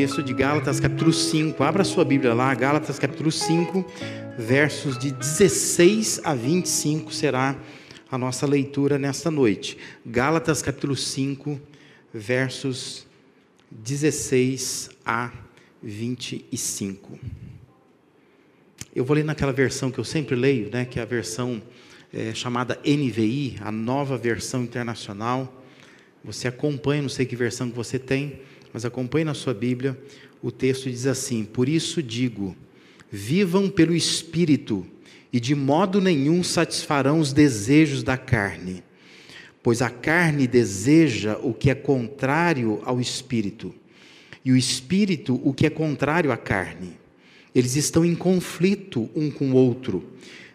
texto de Gálatas, capítulo 5. Abra sua Bíblia lá, Gálatas, capítulo 5, versos de 16 a 25 será a nossa leitura nesta noite. Gálatas, capítulo 5, versos 16 a 25. Eu vou ler naquela versão que eu sempre leio, né, que é a versão é, chamada NVI, a nova versão internacional. Você acompanha, não sei que versão que você tem, mas acompanhe na sua Bíblia. O texto diz assim: Por isso digo, vivam pelo Espírito, e de modo nenhum satisfarão os desejos da carne, pois a carne deseja o que é contrário ao Espírito, e o Espírito o que é contrário à carne. Eles estão em conflito um com o outro,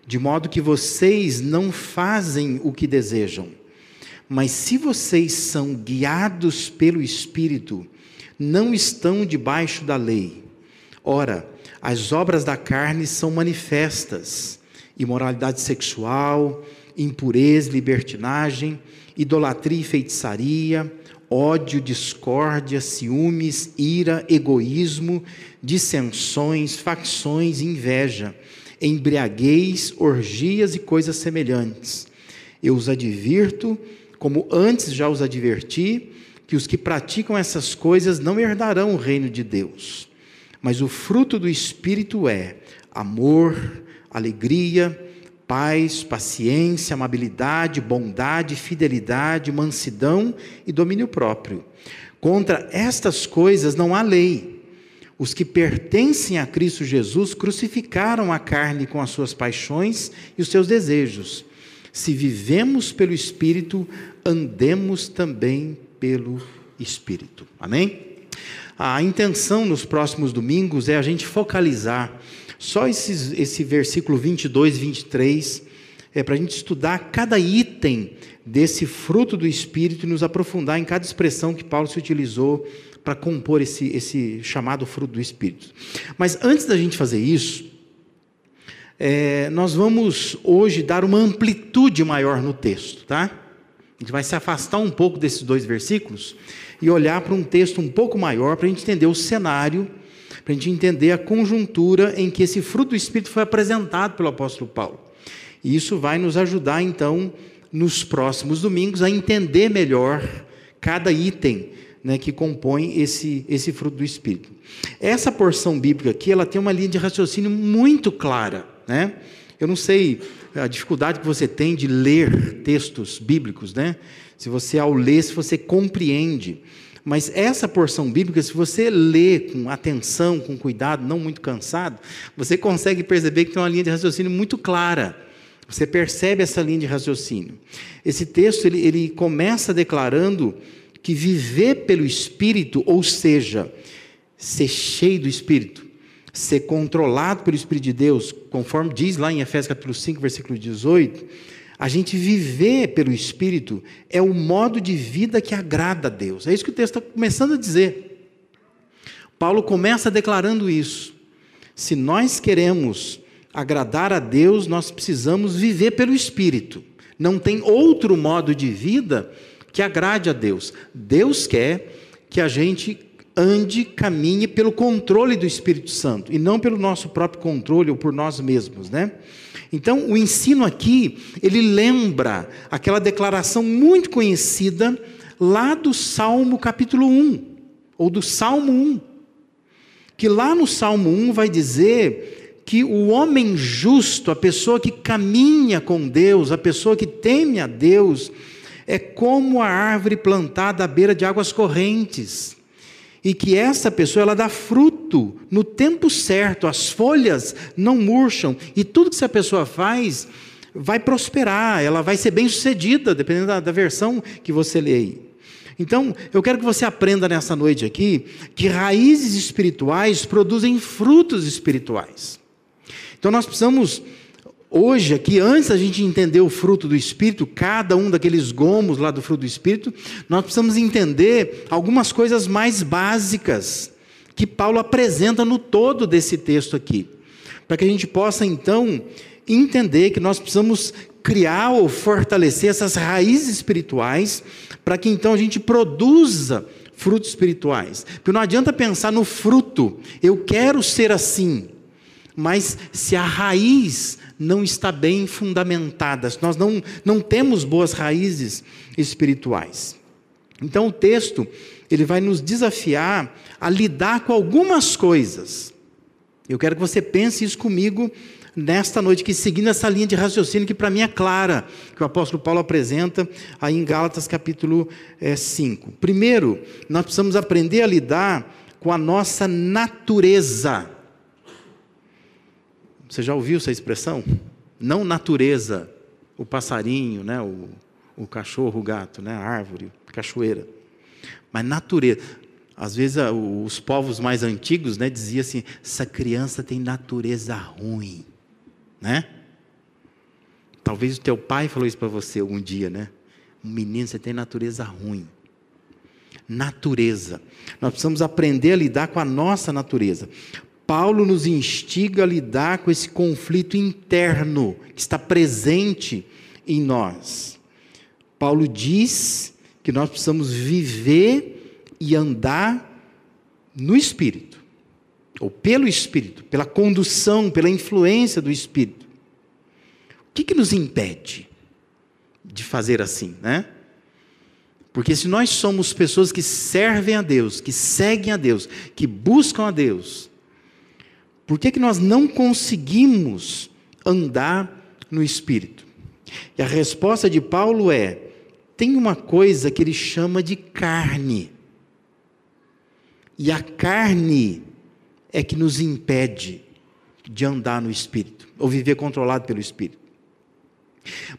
de modo que vocês não fazem o que desejam. Mas se vocês são guiados pelo Espírito, não estão debaixo da lei. Ora, as obras da carne são manifestas: imoralidade sexual, impureza, libertinagem, idolatria e feitiçaria, ódio, discórdia, ciúmes, ira, egoísmo, dissensões, facções, inveja embriaguez, orgias e coisas semelhantes. Eu os advirto, como antes já os adverti, que os que praticam essas coisas não herdarão o reino de Deus. Mas o fruto do Espírito é amor, alegria, paz, paciência, amabilidade, bondade, fidelidade, mansidão e domínio próprio. Contra estas coisas não há lei. Os que pertencem a Cristo Jesus crucificaram a carne com as suas paixões e os seus desejos. Se vivemos pelo Espírito, andemos também pelo Espírito. Amém? A intenção nos próximos domingos é a gente focalizar só esses, esse versículo 22 e 23, é para a gente estudar cada item desse fruto do Espírito e nos aprofundar em cada expressão que Paulo se utilizou para compor esse, esse chamado fruto do Espírito. Mas antes da gente fazer isso, é, nós vamos hoje dar uma amplitude maior no texto, tá? A gente vai se afastar um pouco desses dois versículos e olhar para um texto um pouco maior para a gente entender o cenário, para a gente entender a conjuntura em que esse fruto do Espírito foi apresentado pelo apóstolo Paulo. E isso vai nos ajudar, então, nos próximos domingos, a entender melhor cada item né, que compõe esse, esse fruto do Espírito. Essa porção bíblica aqui, ela tem uma linha de raciocínio muito clara. Né? Eu não sei a dificuldade que você tem de ler textos bíblicos, né? Se você, ao ler, se você compreende. Mas essa porção bíblica, se você lê com atenção, com cuidado, não muito cansado, você consegue perceber que tem uma linha de raciocínio muito clara. Você percebe essa linha de raciocínio. Esse texto ele, ele começa declarando que viver pelo Espírito, ou seja, ser cheio do Espírito, ser controlado pelo Espírito de Deus, conforme diz lá em Efésios capítulo 5, versículo 18, a gente viver pelo Espírito é o modo de vida que agrada a Deus. É isso que o texto está começando a dizer. Paulo começa declarando isso. Se nós queremos agradar a Deus, nós precisamos viver pelo Espírito. Não tem outro modo de vida que agrade a Deus. Deus quer que a gente ande, caminhe pelo controle do Espírito Santo e não pelo nosso próprio controle ou por nós mesmos, né? Então, o ensino aqui, ele lembra aquela declaração muito conhecida lá do Salmo capítulo 1, ou do Salmo 1, que lá no Salmo 1 vai dizer que o homem justo, a pessoa que caminha com Deus, a pessoa que teme a Deus, é como a árvore plantada à beira de águas correntes. E que essa pessoa ela dá fruto no tempo certo, as folhas não murcham, e tudo que essa pessoa faz vai prosperar, ela vai ser bem sucedida, dependendo da, da versão que você lê aí. Então, eu quero que você aprenda nessa noite aqui que raízes espirituais produzem frutos espirituais. Então, nós precisamos hoje aqui, antes da gente entender o fruto do Espírito, cada um daqueles gomos lá do fruto do Espírito, nós precisamos entender algumas coisas mais básicas que Paulo apresenta no todo desse texto aqui, para que a gente possa então entender que nós precisamos criar ou fortalecer essas raízes espirituais, para que então a gente produza frutos espirituais. Porque não adianta pensar no fruto, eu quero ser assim, mas se a raiz não está bem fundamentada, se nós não, não temos boas raízes espirituais. Então o texto, ele vai nos desafiar a lidar com algumas coisas. Eu quero que você pense isso comigo nesta noite, que seguindo essa linha de raciocínio que para mim é clara, que o apóstolo Paulo apresenta aí em Gálatas capítulo é, 5. Primeiro, nós precisamos aprender a lidar com a nossa natureza. Você já ouviu essa expressão? Não natureza, o passarinho, né, o, o cachorro, o gato, né, a árvore, a cachoeira. Mas natureza. Às vezes os povos mais antigos né, diziam assim: essa criança tem natureza ruim né? Talvez o teu pai falou isso para você algum dia, né? Menino, você tem natureza ruim. Natureza. Nós precisamos aprender a lidar com a nossa natureza. Paulo nos instiga a lidar com esse conflito interno que está presente em nós. Paulo diz que nós precisamos viver e andar no Espírito ou pelo Espírito, pela condução, pela influência do Espírito. O que, que nos impede de fazer assim, né? Porque se nós somos pessoas que servem a Deus, que seguem a Deus, que buscam a Deus, por que, que nós não conseguimos andar no Espírito? E a resposta de Paulo é: tem uma coisa que ele chama de carne. E a carne é que nos impede de andar no Espírito, ou viver controlado pelo Espírito.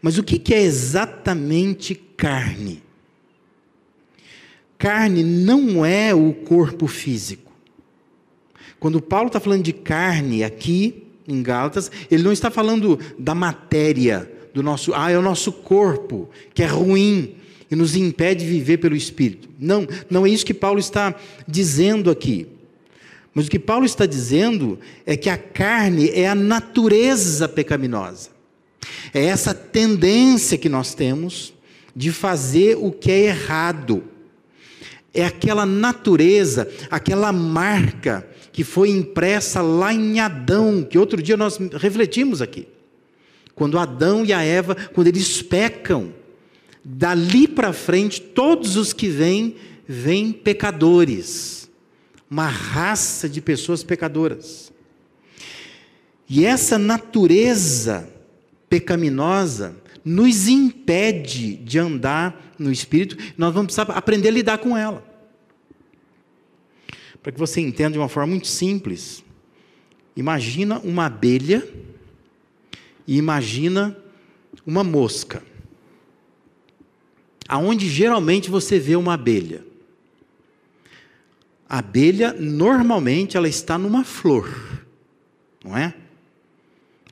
Mas o que é exatamente carne? Carne não é o corpo físico. Quando Paulo está falando de carne aqui em Gálatas, ele não está falando da matéria, do nosso, ah, é o nosso corpo, que é ruim e nos impede de viver pelo Espírito. Não, não é isso que Paulo está dizendo aqui. Mas o que Paulo está dizendo é que a carne é a natureza pecaminosa. É essa tendência que nós temos de fazer o que é errado. É aquela natureza, aquela marca que foi impressa lá em Adão, que outro dia nós refletimos aqui. Quando Adão e a Eva, quando eles pecam, dali para frente, todos os que vêm, vêm pecadores uma raça de pessoas pecadoras. E essa natureza pecaminosa nos impede de andar no Espírito, nós vamos precisar aprender a lidar com ela. Para que você entenda de uma forma muito simples, imagina uma abelha e imagina uma mosca. Aonde geralmente você vê uma abelha? A abelha, normalmente, ela está numa flor, não é?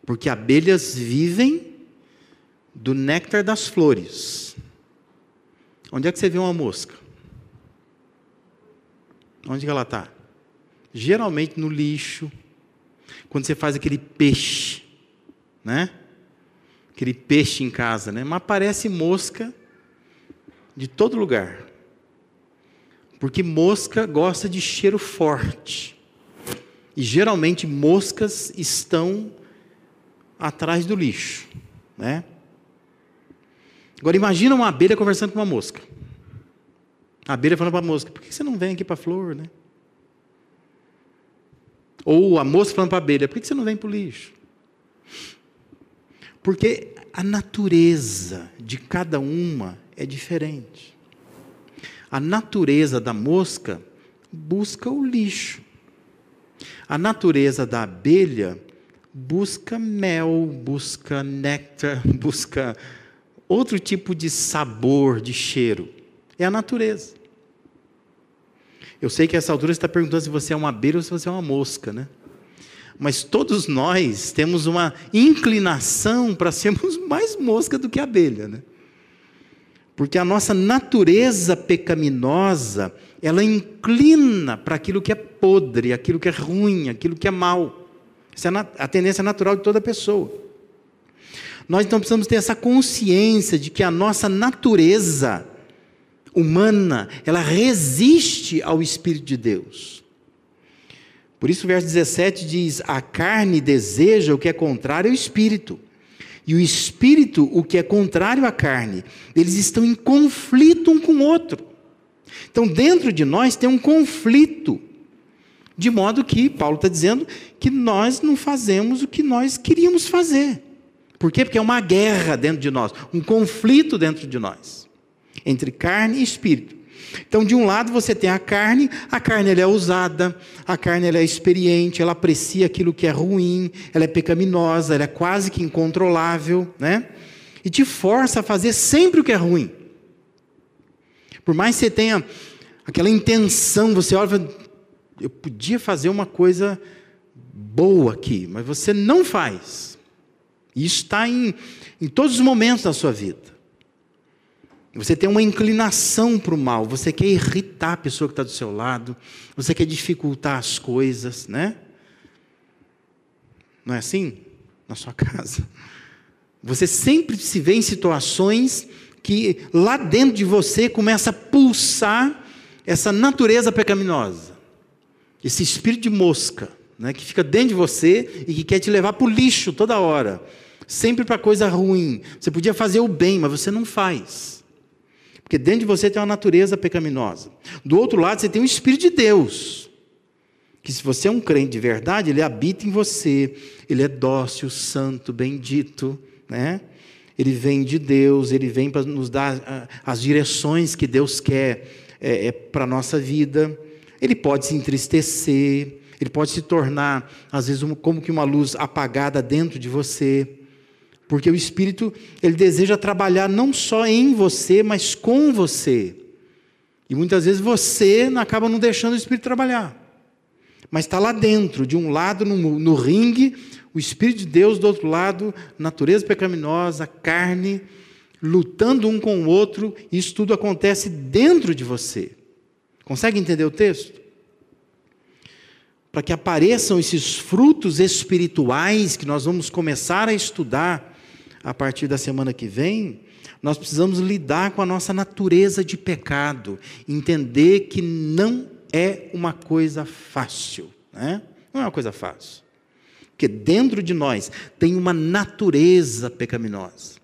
Porque abelhas vivem do néctar das flores. Onde é que você vê uma mosca? Onde que ela está? Geralmente no lixo. Quando você faz aquele peixe, né? Aquele peixe em casa, né? Mas aparece mosca de todo lugar. Porque mosca gosta de cheiro forte. E geralmente moscas estão atrás do lixo, né? Agora imagina uma abelha conversando com uma mosca. A abelha falando para a mosca: "Por que você não vem aqui para a flor, né?" Ou a mosca falando para a abelha: "Por que você não vem para o lixo?" Porque a natureza de cada uma é diferente. A natureza da mosca busca o lixo. A natureza da abelha busca mel, busca néctar, busca outro tipo de sabor, de cheiro. É a natureza. Eu sei que essa altura você está perguntando se você é uma abelha ou se você é uma mosca, né? Mas todos nós temos uma inclinação para sermos mais mosca do que abelha, né? Porque a nossa natureza pecaminosa, ela inclina para aquilo que é podre, aquilo que é ruim, aquilo que é mal. Essa é a tendência natural de toda pessoa. Nós então precisamos ter essa consciência de que a nossa natureza, humana, ela resiste ao Espírito de Deus. Por isso o verso 17 diz: A carne deseja o que é contrário ao Espírito, e o Espírito o que é contrário à carne. Eles estão em conflito um com o outro. Então, dentro de nós tem um conflito. De modo que, Paulo está dizendo que nós não fazemos o que nós queríamos fazer. Por quê? Porque é uma guerra dentro de nós, um conflito dentro de nós, entre carne e espírito. Então, de um lado você tem a carne, a carne ela é usada, a carne ela é experiente, ela aprecia aquilo que é ruim, ela é pecaminosa, ela é quase que incontrolável, né? E te força a fazer sempre o que é ruim. Por mais que você tenha aquela intenção, você olha, eu podia fazer uma coisa boa aqui, mas você não faz. E está em, em todos os momentos da sua vida. Você tem uma inclinação para o mal, você quer irritar a pessoa que está do seu lado, você quer dificultar as coisas, né? Não é assim? Na sua casa. Você sempre se vê em situações que lá dentro de você começa a pulsar essa natureza pecaminosa, esse espírito de mosca, né, que fica dentro de você e que quer te levar para o lixo toda hora, sempre para coisa ruim. Você podia fazer o bem, mas você não faz. Porque dentro de você tem uma natureza pecaminosa. Do outro lado, você tem o Espírito de Deus. Que se você é um crente de verdade, ele habita em você. Ele é dócil, santo, bendito, né? ele vem de Deus, ele vem para nos dar ah, as direções que Deus quer é, é, para a nossa vida. Ele pode se entristecer, ele pode se tornar, às vezes, como que uma luz apagada dentro de você. Porque o Espírito, ele deseja trabalhar não só em você, mas com você. E muitas vezes você acaba não deixando o Espírito trabalhar. Mas está lá dentro, de um lado no, no ringue, o Espírito de Deus do outro lado, natureza pecaminosa, carne, lutando um com o outro, isso tudo acontece dentro de você. Consegue entender o texto? Para que apareçam esses frutos espirituais que nós vamos começar a estudar a partir da semana que vem, nós precisamos lidar com a nossa natureza de pecado, entender que não é uma coisa fácil, né? não é uma coisa fácil. Porque dentro de nós tem uma natureza pecaminosa.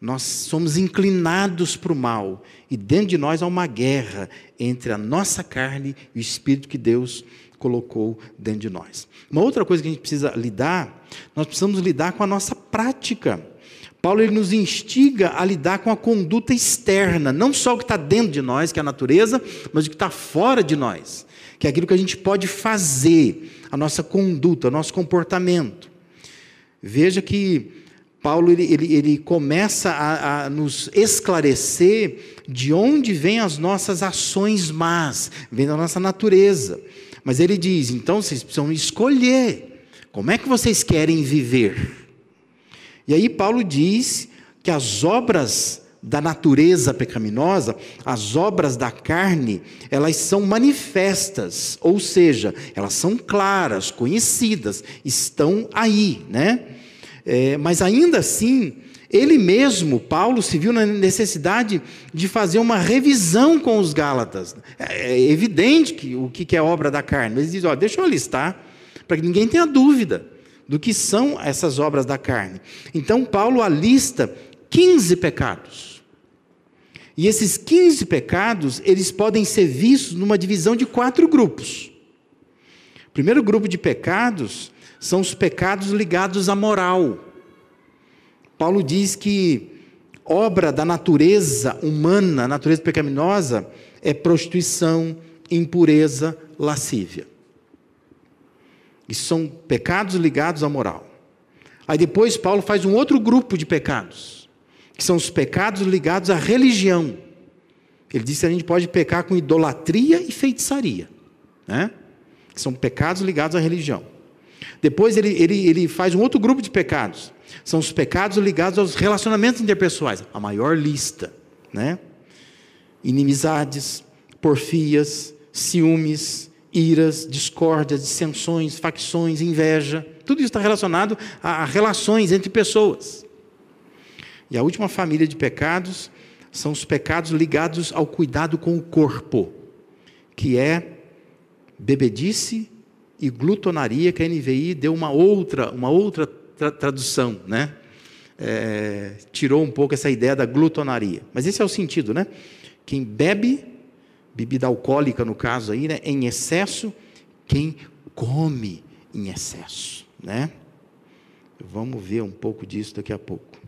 Nós somos inclinados para o mal. E dentro de nós há uma guerra entre a nossa carne e o espírito que Deus colocou dentro de nós. Uma outra coisa que a gente precisa lidar, nós precisamos lidar com a nossa prática. Paulo ele nos instiga a lidar com a conduta externa, não só o que está dentro de nós, que é a natureza, mas o que está fora de nós, que é aquilo que a gente pode fazer a nossa conduta, o nosso comportamento. Veja que Paulo ele, ele, ele começa a, a, nos esclarecer de onde vêm as nossas ações más, vem da nossa natureza. Mas ele diz: então vocês precisam escolher como é que vocês querem viver. E aí Paulo diz que as obras da natureza pecaminosa, as obras da carne, elas são manifestas, ou seja, elas são claras, conhecidas, estão aí, né? É, mas ainda assim, ele mesmo, Paulo, se viu na necessidade de fazer uma revisão com os Gálatas. É, é evidente que o que é obra da carne, mas ele diz: ó, deixa eu listar, para que ninguém tenha dúvida do que são essas obras da carne. Então, Paulo alista 15 pecados. E esses 15 pecados, eles podem ser vistos numa divisão de quatro grupos. O primeiro grupo de pecados são os pecados ligados à moral. Paulo diz que obra da natureza humana, natureza pecaminosa, é prostituição, impureza, lascívia. Isso são pecados ligados à moral. Aí depois Paulo faz um outro grupo de pecados que são os pecados ligados à religião. Ele disse que a gente pode pecar com idolatria e feitiçaria, né? que são pecados ligados à religião. Depois ele, ele, ele faz um outro grupo de pecados, são os pecados ligados aos relacionamentos interpessoais, a maior lista, né? Inimizades, porfias, ciúmes, iras, discórdias, dissensões, facções, inveja, tudo isso está relacionado a relações entre pessoas. E a última família de pecados são os pecados ligados ao cuidado com o corpo, que é bebedice e glutonaria, que a NVI deu uma outra, uma outra tra tradução, né? É, tirou um pouco essa ideia da glutonaria. Mas esse é o sentido, né? Quem bebe, bebida alcoólica no caso aí, né? Em excesso, quem come em excesso, né? Vamos ver um pouco disso daqui a pouco.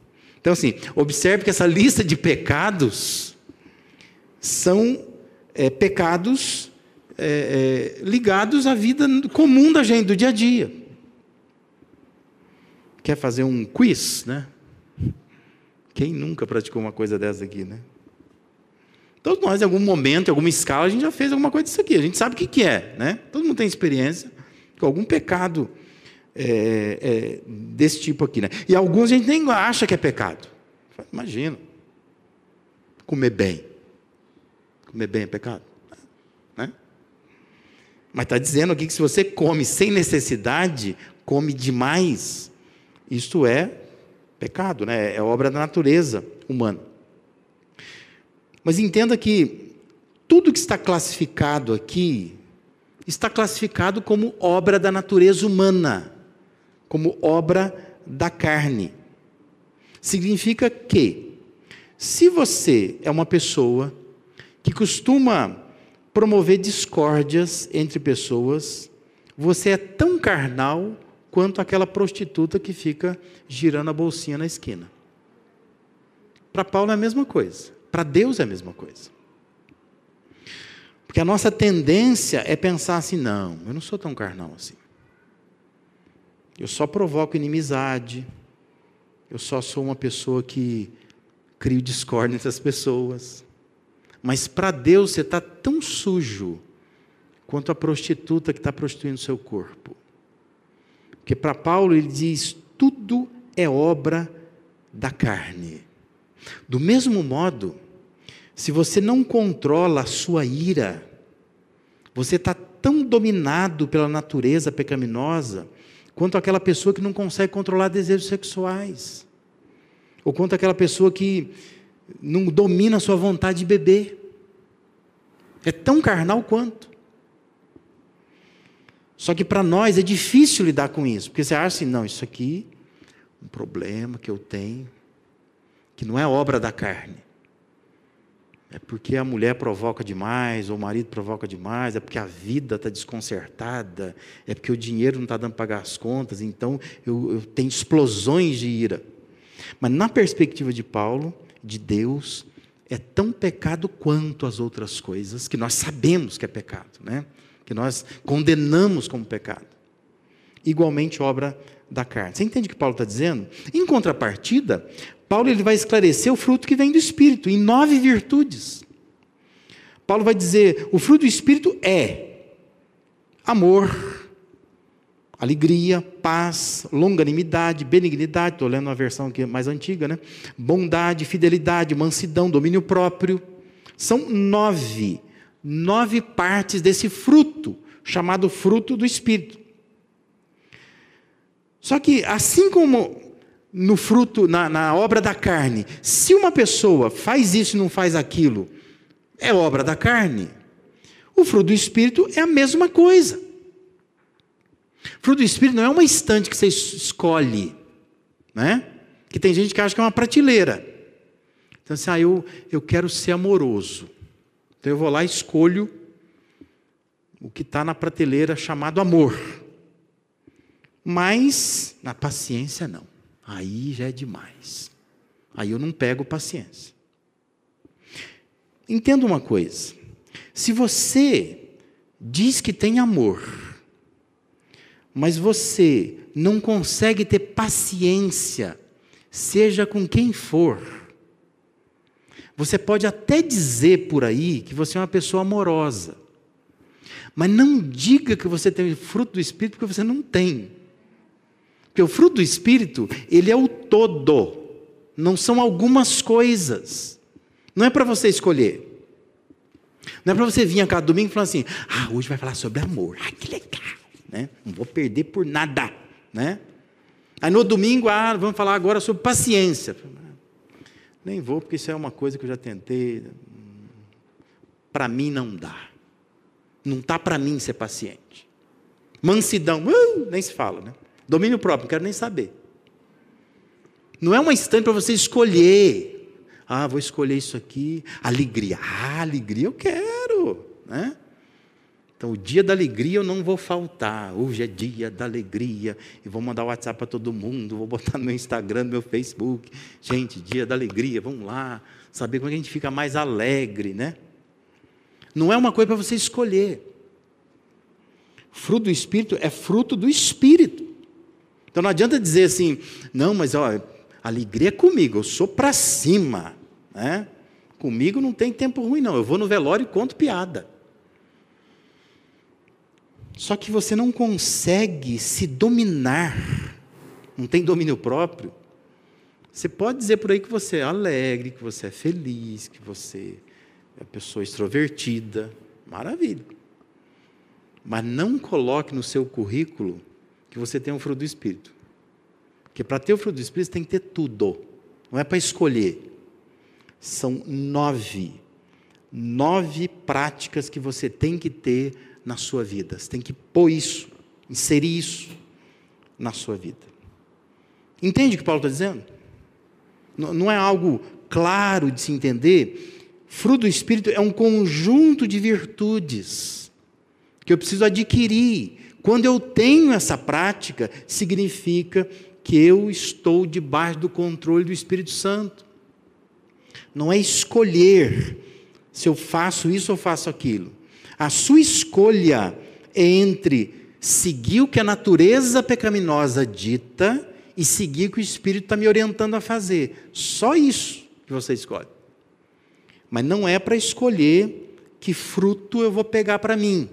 Então, assim, observe que essa lista de pecados são é, pecados é, é, ligados à vida comum da gente, do dia a dia. Quer fazer um quiz, né? Quem nunca praticou uma coisa dessa aqui, né? Todos nós, em algum momento, em alguma escala, a gente já fez alguma coisa disso aqui. A gente sabe o que é, né? Todo mundo tem experiência com algum pecado é, é, desse tipo aqui, né? E alguns a gente nem acha que é pecado. Imagina. Comer bem. Comer bem é pecado. Né? Mas está dizendo aqui que se você come sem necessidade, come demais, isto é pecado, né? é obra da natureza humana. Mas entenda que tudo que está classificado aqui está classificado como obra da natureza humana como obra da carne. Significa que, se você é uma pessoa que costuma promover discórdias entre pessoas, você é tão carnal quanto aquela prostituta que fica girando a bolsinha na esquina. Para Paulo é a mesma coisa, para Deus é a mesma coisa. Porque a nossa tendência é pensar assim: não, eu não sou tão carnal assim. Eu só provoco inimizade. Eu só sou uma pessoa que crio discórdia entre as pessoas. Mas para Deus você está tão sujo quanto a prostituta que está prostituindo seu corpo. Porque para Paulo ele diz: tudo é obra da carne. Do mesmo modo, se você não controla a sua ira, você está tão dominado pela natureza pecaminosa quanto aquela pessoa que não consegue controlar desejos sexuais, ou quanto aquela pessoa que não domina a sua vontade de beber. É tão carnal quanto. Só que para nós é difícil lidar com isso, porque você acha assim, não, isso aqui é um problema que eu tenho, que não é obra da carne. É porque a mulher provoca demais, ou o marido provoca demais, é porque a vida está desconcertada, é porque o dinheiro não está dando para pagar as contas, então eu, eu tenho explosões de ira. Mas na perspectiva de Paulo, de Deus, é tão pecado quanto as outras coisas que nós sabemos que é pecado, né? que nós condenamos como pecado. Igualmente obra da carne. Você entende o que Paulo está dizendo? Em contrapartida, Paulo ele vai esclarecer o fruto que vem do Espírito, em nove virtudes. Paulo vai dizer: o fruto do Espírito é amor, alegria, paz, longanimidade, benignidade, estou lendo uma versão aqui mais antiga, né? Bondade, fidelidade, mansidão, domínio próprio. São nove, nove partes desse fruto, chamado fruto do Espírito. Só que, assim como no fruto, na, na obra da carne. Se uma pessoa faz isso e não faz aquilo, é obra da carne. O fruto do Espírito é a mesma coisa. O fruto do Espírito não é uma estante que você escolhe, né? Que tem gente que acha que é uma prateleira. Então, assim, ah, eu, eu quero ser amoroso. Então, eu vou lá e escolho o que está na prateleira chamado amor. Mas, na paciência, não. Aí já é demais. Aí eu não pego paciência. Entenda uma coisa: se você diz que tem amor, mas você não consegue ter paciência, seja com quem for, você pode até dizer por aí que você é uma pessoa amorosa, mas não diga que você tem fruto do Espírito, porque você não tem. Porque o fruto do Espírito, ele é o todo, não são algumas coisas. Não é para você escolher. Não é para você vir a cada domingo e falar assim: ah, hoje vai falar sobre amor. Ah, que legal. Né? Não vou perder por nada. Né? Aí no domingo, ah, vamos falar agora sobre paciência. Nem vou, porque isso é uma coisa que eu já tentei. Para mim não dá. Não está para mim ser paciente. Mansidão, uh, nem se fala, né? Domínio próprio, não quero nem saber. Não é uma instante para você escolher. Ah, vou escolher isso aqui. Alegria. Ah, alegria eu quero. Né? Então, o dia da alegria eu não vou faltar. Hoje é dia da alegria. E vou mandar WhatsApp para todo mundo. Vou botar no meu Instagram, no meu Facebook. Gente, dia da alegria, vamos lá. Saber como é a gente fica mais alegre, né? Não é uma coisa para você escolher. Fruto do Espírito é fruto do Espírito. Então não adianta dizer assim, não, mas ó, alegria é comigo, eu sou para cima. Né? Comigo não tem tempo ruim, não. Eu vou no velório e conto piada. Só que você não consegue se dominar, não tem domínio próprio. Você pode dizer por aí que você é alegre, que você é feliz, que você é pessoa extrovertida, maravilha. Mas não coloque no seu currículo que você tem um fruto do Espírito. Porque para ter o fruto do Espírito você tem que ter tudo. Não é para escolher. São nove. Nove práticas que você tem que ter na sua vida. Você tem que pôr isso, inserir isso na sua vida. Entende o que Paulo está dizendo? Não é algo claro de se entender. Fruto do Espírito é um conjunto de virtudes que eu preciso adquirir. Quando eu tenho essa prática, significa que eu estou debaixo do controle do Espírito Santo não é escolher se eu faço isso ou faço aquilo. A sua escolha é entre seguir o que a natureza pecaminosa dita e seguir o que o Espírito está me orientando a fazer. Só isso que você escolhe. Mas não é para escolher que fruto eu vou pegar para mim.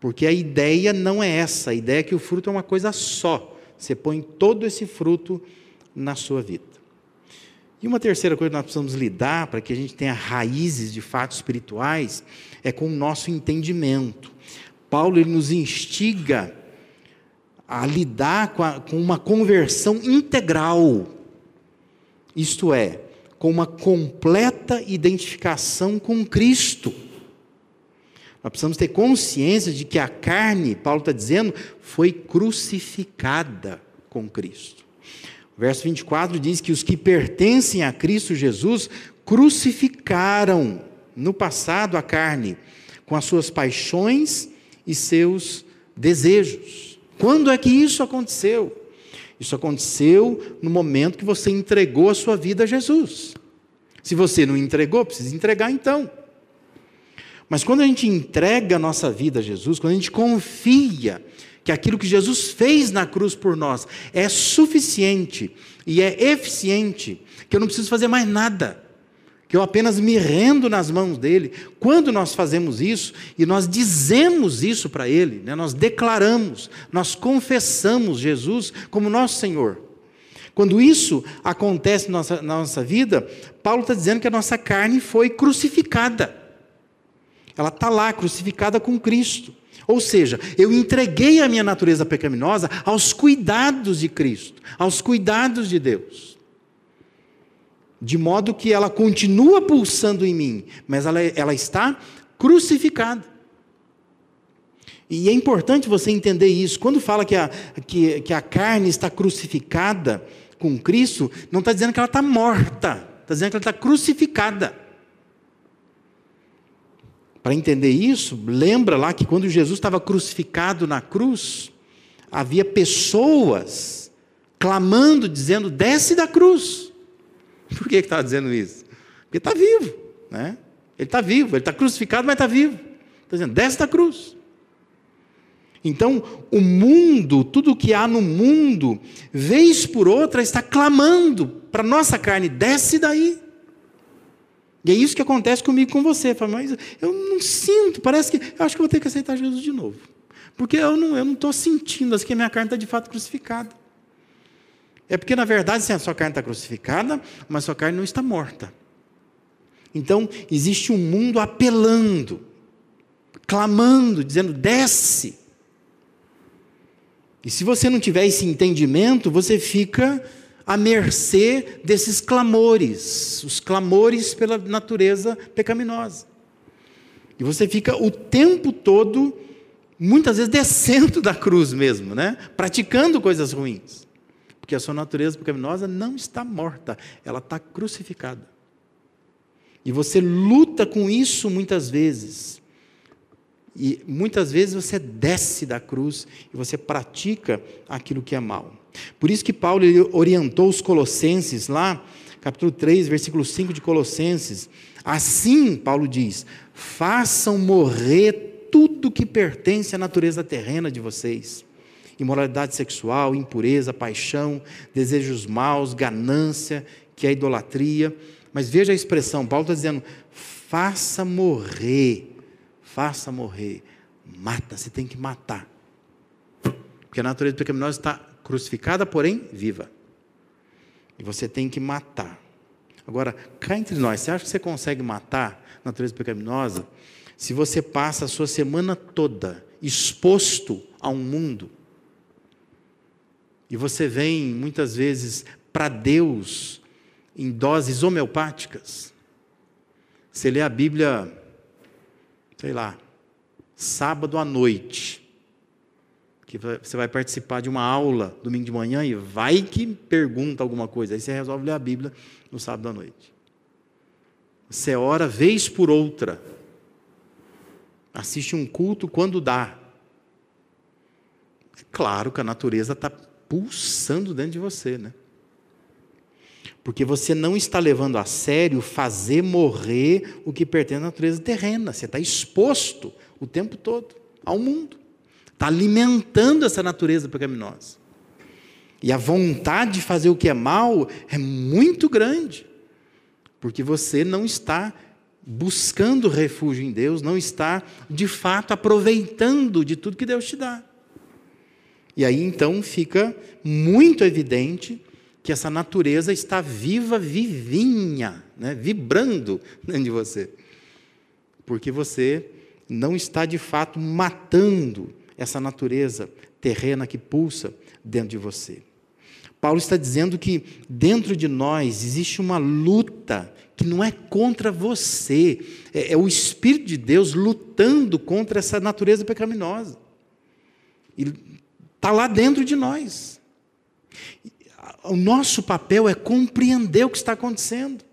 Porque a ideia não é essa. A ideia é que o fruto é uma coisa só. Você põe todo esse fruto na sua vida. E uma terceira coisa que nós precisamos lidar para que a gente tenha raízes de fatos espirituais é com o nosso entendimento. Paulo ele nos instiga a lidar com, a, com uma conversão integral, isto é, com uma completa identificação com Cristo. Nós precisamos ter consciência de que a carne, Paulo está dizendo, foi crucificada com Cristo. Verso 24 diz que os que pertencem a Cristo Jesus crucificaram no passado a carne com as suas paixões e seus desejos. Quando é que isso aconteceu? Isso aconteceu no momento que você entregou a sua vida a Jesus. Se você não entregou, precisa entregar então. Mas quando a gente entrega a nossa vida a Jesus, quando a gente confia que aquilo que Jesus fez na cruz por nós é suficiente e é eficiente, que eu não preciso fazer mais nada, que eu apenas me rendo nas mãos dele. Quando nós fazemos isso e nós dizemos isso para ele, né, nós declaramos, nós confessamos Jesus como nosso Senhor. Quando isso acontece na nossa, na nossa vida, Paulo está dizendo que a nossa carne foi crucificada. Ela está lá, crucificada com Cristo. Ou seja, eu entreguei a minha natureza pecaminosa aos cuidados de Cristo, aos cuidados de Deus. De modo que ela continua pulsando em mim, mas ela, ela está crucificada. E é importante você entender isso. Quando fala que a, que, que a carne está crucificada com Cristo, não está dizendo que ela está morta, está dizendo que ela está crucificada. Para entender isso, lembra lá que quando Jesus estava crucificado na cruz, havia pessoas clamando, dizendo: desce da cruz. Por que estava dizendo isso? Porque está vivo, né? Ele está vivo, ele está crucificado, mas está vivo. Está dizendo: desce da cruz. Então, o mundo, tudo o que há no mundo, vez por outra, está clamando para nossa carne: desce daí. E é isso que acontece comigo com você. Fala, mas eu não sinto, parece que. Eu acho que vou ter que aceitar Jesus de novo. Porque eu não estou eu não sentindo, assim, que a minha carne está de fato crucificada. É porque, na verdade, sim, a sua carne está crucificada, mas a sua carne não está morta. Então, existe um mundo apelando, clamando, dizendo: desce. E se você não tiver esse entendimento, você fica à mercê desses clamores, os clamores pela natureza pecaminosa. E você fica o tempo todo, muitas vezes, descendo da cruz mesmo, né? praticando coisas ruins. Porque a sua natureza pecaminosa não está morta, ela está crucificada. E você luta com isso muitas vezes. E muitas vezes você desce da cruz e você pratica aquilo que é mal. Por isso que Paulo orientou os colossenses lá, capítulo 3, versículo 5 de Colossenses. Assim, Paulo diz: façam morrer tudo que pertence à natureza terrena de vocês. Imoralidade sexual, impureza, paixão, desejos maus, ganância, que é idolatria. Mas veja a expressão, Paulo está dizendo: faça morrer, faça morrer, mata, você tem que matar. Porque a natureza pecaminosa está crucificada, porém viva. E você tem que matar. Agora, cá entre nós, você acha que você consegue matar a natureza pecaminosa se você passa a sua semana toda exposto a um mundo e você vem muitas vezes para Deus em doses homeopáticas. Você lê a Bíblia, sei lá, sábado à noite, que você vai participar de uma aula domingo de manhã e vai que pergunta alguma coisa, aí você resolve ler a Bíblia no sábado à noite. Você ora vez por outra, assiste um culto quando dá. É claro que a natureza está pulsando dentro de você, né? Porque você não está levando a sério fazer morrer o que pertence à natureza terrena. Você está exposto o tempo todo ao mundo. Está alimentando essa natureza pecaminosa. E a vontade de fazer o que é mal é muito grande. Porque você não está buscando refúgio em Deus, não está de fato aproveitando de tudo que Deus te dá. E aí então fica muito evidente que essa natureza está viva, vivinha, né? vibrando dentro de você. Porque você não está de fato matando essa natureza terrena que pulsa dentro de você. Paulo está dizendo que dentro de nós existe uma luta que não é contra você, é, é o Espírito de Deus lutando contra essa natureza pecaminosa. Está lá dentro de nós o nosso papel é compreender o que está acontecendo.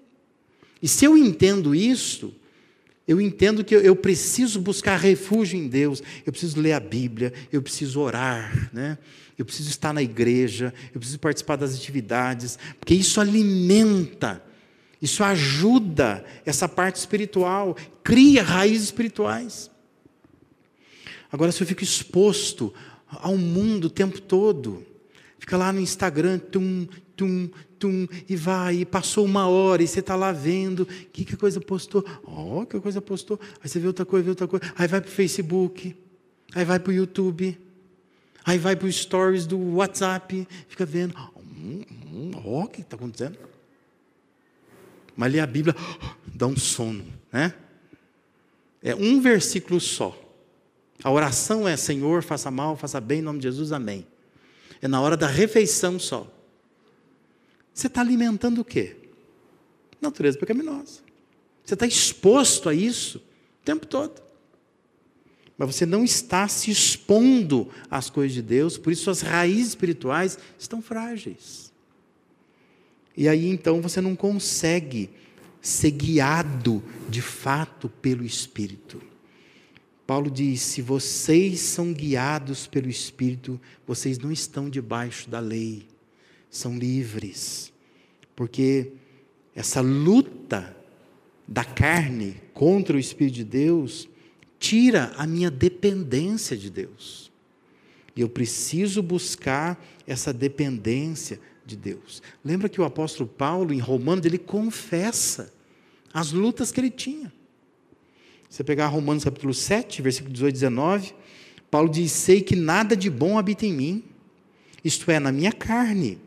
E se eu entendo isso, eu entendo que eu preciso buscar refúgio em Deus, eu preciso ler a Bíblia, eu preciso orar, né? eu preciso estar na igreja, eu preciso participar das atividades, porque isso alimenta, isso ajuda essa parte espiritual, cria raízes espirituais. Agora, se eu fico exposto ao mundo o tempo todo, Fica lá no Instagram, tum, tum, tum, e vai, e passou uma hora, e você está lá vendo, que, que coisa postou? Ó, oh, que coisa postou. Aí você vê outra coisa, vê outra coisa. Aí vai para o Facebook, aí vai para o YouTube, aí vai para o Stories do WhatsApp, fica vendo. Hum, hum, ó, o que está acontecendo? Mas ler a Bíblia, dá um sono, né? É um versículo só. A oração é: Senhor, faça mal, faça bem, em nome de Jesus, amém. É na hora da refeição só. Você está alimentando o quê? Natureza pecaminosa. Você está exposto a isso o tempo todo. Mas você não está se expondo às coisas de Deus, por isso suas raízes espirituais estão frágeis. E aí então você não consegue ser guiado de fato pelo Espírito. Paulo diz: se vocês são guiados pelo Espírito, vocês não estão debaixo da lei, são livres. Porque essa luta da carne contra o Espírito de Deus tira a minha dependência de Deus. E eu preciso buscar essa dependência de Deus. Lembra que o apóstolo Paulo, em Romanos, ele confessa as lutas que ele tinha. Você pegar Romanos capítulo 7, versículo 18 e 19, Paulo diz: Sei que nada de bom habita em mim, isto é, na minha carne,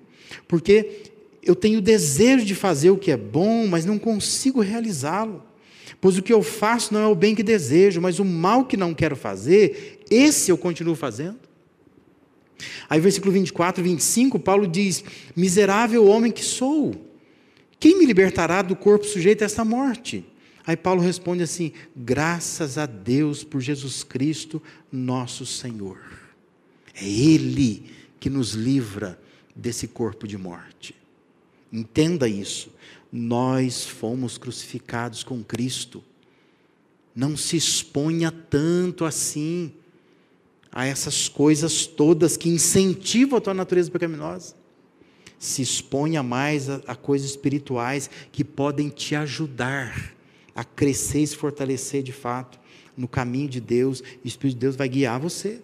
porque eu tenho desejo de fazer o que é bom, mas não consigo realizá-lo. Pois o que eu faço não é o bem que desejo, mas o mal que não quero fazer, esse eu continuo fazendo. Aí, versículo 24 e 25, Paulo diz: Miserável homem que sou, quem me libertará do corpo sujeito a esta morte? Aí Paulo responde assim: Graças a Deus por Jesus Cristo, nosso Senhor. É Ele que nos livra desse corpo de morte. Entenda isso. Nós fomos crucificados com Cristo. Não se exponha tanto assim a essas coisas todas que incentivam a tua natureza pecaminosa. Se exponha mais a, a coisas espirituais que podem te ajudar a crescer e se fortalecer de fato no caminho de Deus. O Espírito de Deus vai guiar você.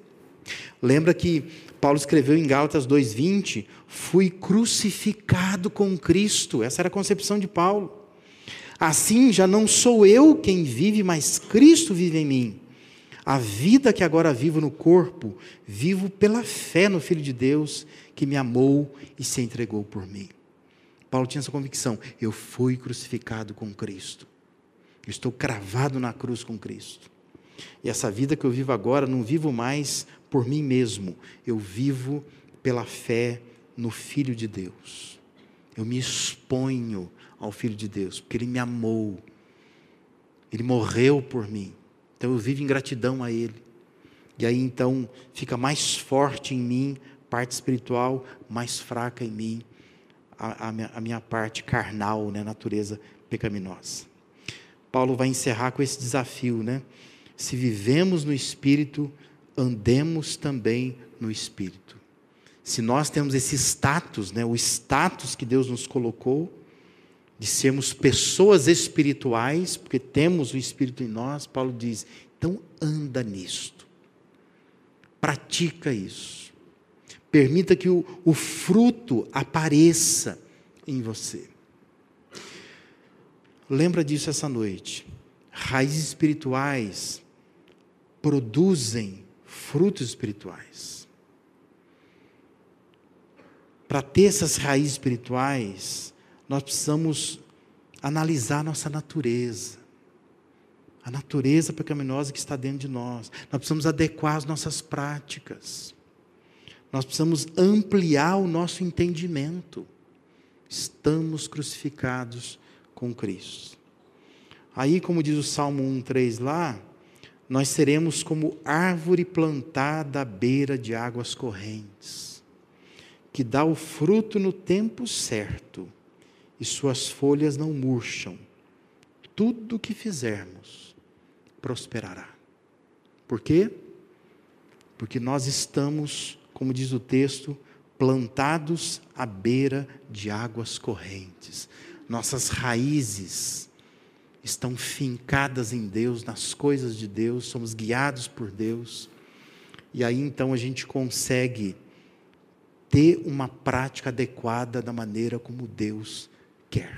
Lembra que Paulo escreveu em Gálatas 2:20, fui crucificado com Cristo. Essa era a concepção de Paulo. Assim já não sou eu quem vive, mas Cristo vive em mim. A vida que agora vivo no corpo, vivo pela fé no Filho de Deus que me amou e se entregou por mim. Paulo tinha essa convicção: eu fui crucificado com Cristo. Eu estou cravado na cruz com Cristo. E essa vida que eu vivo agora, não vivo mais por mim mesmo, eu vivo pela fé no Filho de Deus. Eu me exponho ao Filho de Deus, porque Ele me amou, Ele morreu por mim. Então eu vivo em gratidão a Ele. E aí então fica mais forte em mim, parte espiritual, mais fraca em mim, a, a, minha, a minha, parte carnal, né, natureza pecaminosa. Paulo vai encerrar com esse desafio, né? Se vivemos no Espírito, andemos também no Espírito. Se nós temos esse status, né, o status que Deus nos colocou, de sermos pessoas espirituais, porque temos o Espírito em nós, Paulo diz: então anda nisto, pratica isso, permita que o, o fruto apareça em você. Lembra disso essa noite. Raízes espirituais produzem frutos espirituais. Para ter essas raízes espirituais, nós precisamos analisar nossa natureza. A natureza pecaminosa que está dentro de nós. Nós precisamos adequar as nossas práticas. Nós precisamos ampliar o nosso entendimento. Estamos crucificados com Cristo. Aí, como diz o Salmo 1,3 lá, nós seremos como árvore plantada à beira de águas correntes, que dá o fruto no tempo certo, e suas folhas não murcham. Tudo o que fizermos prosperará. Por quê? Porque nós estamos, como diz o texto, plantados à beira de águas correntes. Nossas raízes estão fincadas em Deus, nas coisas de Deus, somos guiados por Deus. E aí então a gente consegue ter uma prática adequada da maneira como Deus quer.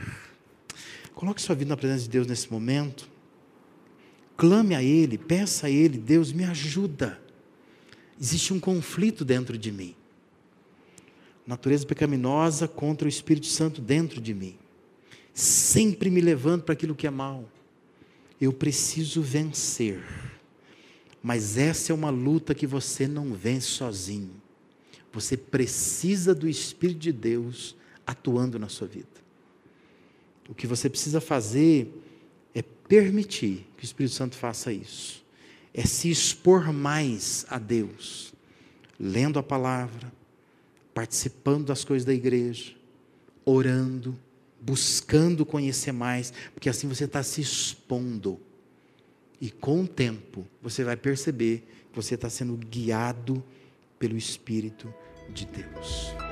Coloque sua vida na presença de Deus nesse momento. Clame a Ele, peça a Ele, Deus me ajuda. Existe um conflito dentro de mim. Natureza pecaminosa contra o Espírito Santo dentro de mim sempre me levando para aquilo que é mal. Eu preciso vencer. Mas essa é uma luta que você não vence sozinho. Você precisa do Espírito de Deus atuando na sua vida. O que você precisa fazer é permitir que o Espírito Santo faça isso. É se expor mais a Deus, lendo a palavra, participando das coisas da igreja, orando, buscando conhecer mais, porque assim você está se expondo. E com o tempo, você vai perceber que você está sendo guiado pelo Espírito de Deus.